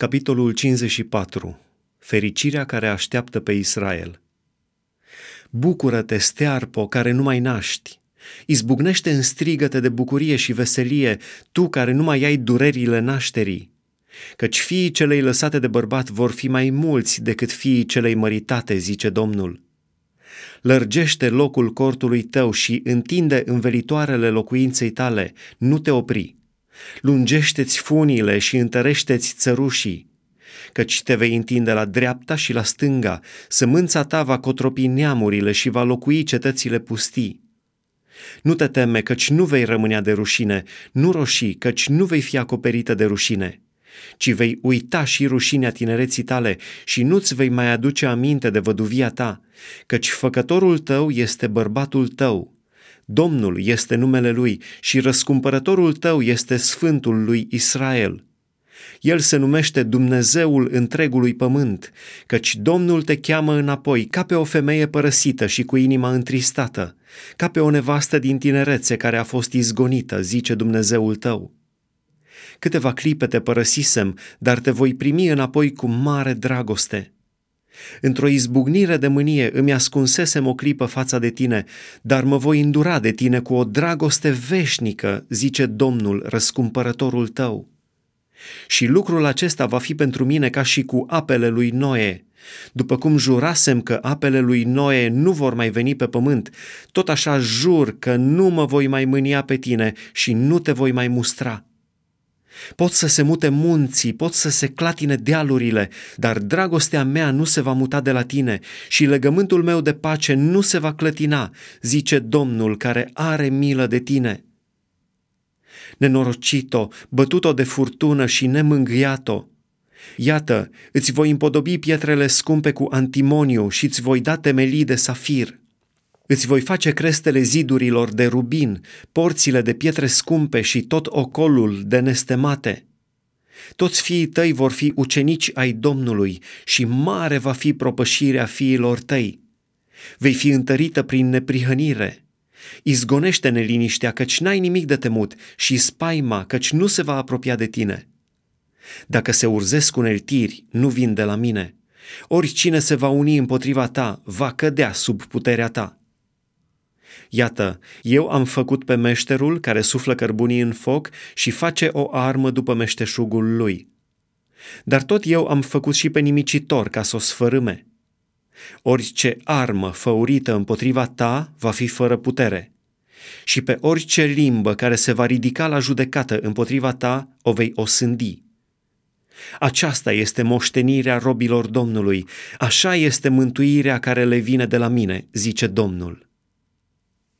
Capitolul 54. Fericirea care așteaptă pe Israel. Bucură-te, stearpo, care nu mai naști. Izbucnește în strigăte de bucurie și veselie, tu care nu mai ai durerile nașterii. Căci fiii celei lăsate de bărbat vor fi mai mulți decât fiii celei măritate, zice Domnul. Lărgește locul cortului tău și întinde învelitoarele locuinței tale, nu te opri lungește-ți funile și întărește-ți țărușii, căci te vei întinde la dreapta și la stânga, sămânța ta va cotropi neamurile și va locui cetățile pustii. Nu te teme, căci nu vei rămâne de rușine, nu roșii, căci nu vei fi acoperită de rușine, ci vei uita și rușinea tinereții tale și nu-ți vei mai aduce aminte de văduvia ta, căci făcătorul tău este bărbatul tău, Domnul este numele Lui și răscumpărătorul tău este Sfântul lui Israel. El se numește Dumnezeul întregului pământ, căci Domnul te cheamă înapoi ca pe o femeie părăsită și cu inima întristată, ca pe o nevastă din tinerețe care a fost izgonită, zice Dumnezeul tău. Câteva clipe te părăsisem, dar te voi primi înapoi cu mare dragoste. Într-o izbucnire de mânie îmi ascunsesem o clipă fața de tine, dar mă voi îndura de tine cu o dragoste veșnică, zice Domnul, răscumpărătorul tău. Și lucrul acesta va fi pentru mine ca și cu apele lui Noe. După cum jurasem că apele lui Noe nu vor mai veni pe pământ, tot așa jur că nu mă voi mai mânia pe tine și nu te voi mai mustra. Pot să se mute munții, pot să se clatine dealurile, dar dragostea mea nu se va muta de la tine și legământul meu de pace nu se va clătina, zice Domnul care are milă de tine. Nenorocito, bătut-o de furtună și nemângâiat-o, Iată, îți voi împodobi pietrele scumpe cu antimoniu și îți voi da temelii de safir. Îți voi face crestele zidurilor de rubin, porțile de pietre scumpe și tot ocolul de nestemate. Toți fiii tăi vor fi ucenici ai Domnului și mare va fi propășirea fiilor tăi. Vei fi întărită prin neprihănire. Izgonește neliniștea, căci n-ai nimic de temut, și spaima, căci nu se va apropia de tine. Dacă se urzesc uneltiri, nu vin de la mine. Oricine se va uni împotriva ta, va cădea sub puterea ta. Iată, eu am făcut pe meșterul care suflă cărbunii în foc și face o armă după meșteșugul lui. Dar tot eu am făcut și pe nimicitor ca să o sfărâme. Orice armă făurită împotriva ta va fi fără putere. Și pe orice limbă care se va ridica la judecată împotriva ta o vei osândi. Aceasta este moștenirea robilor Domnului, așa este mântuirea care le vine de la mine, zice Domnul.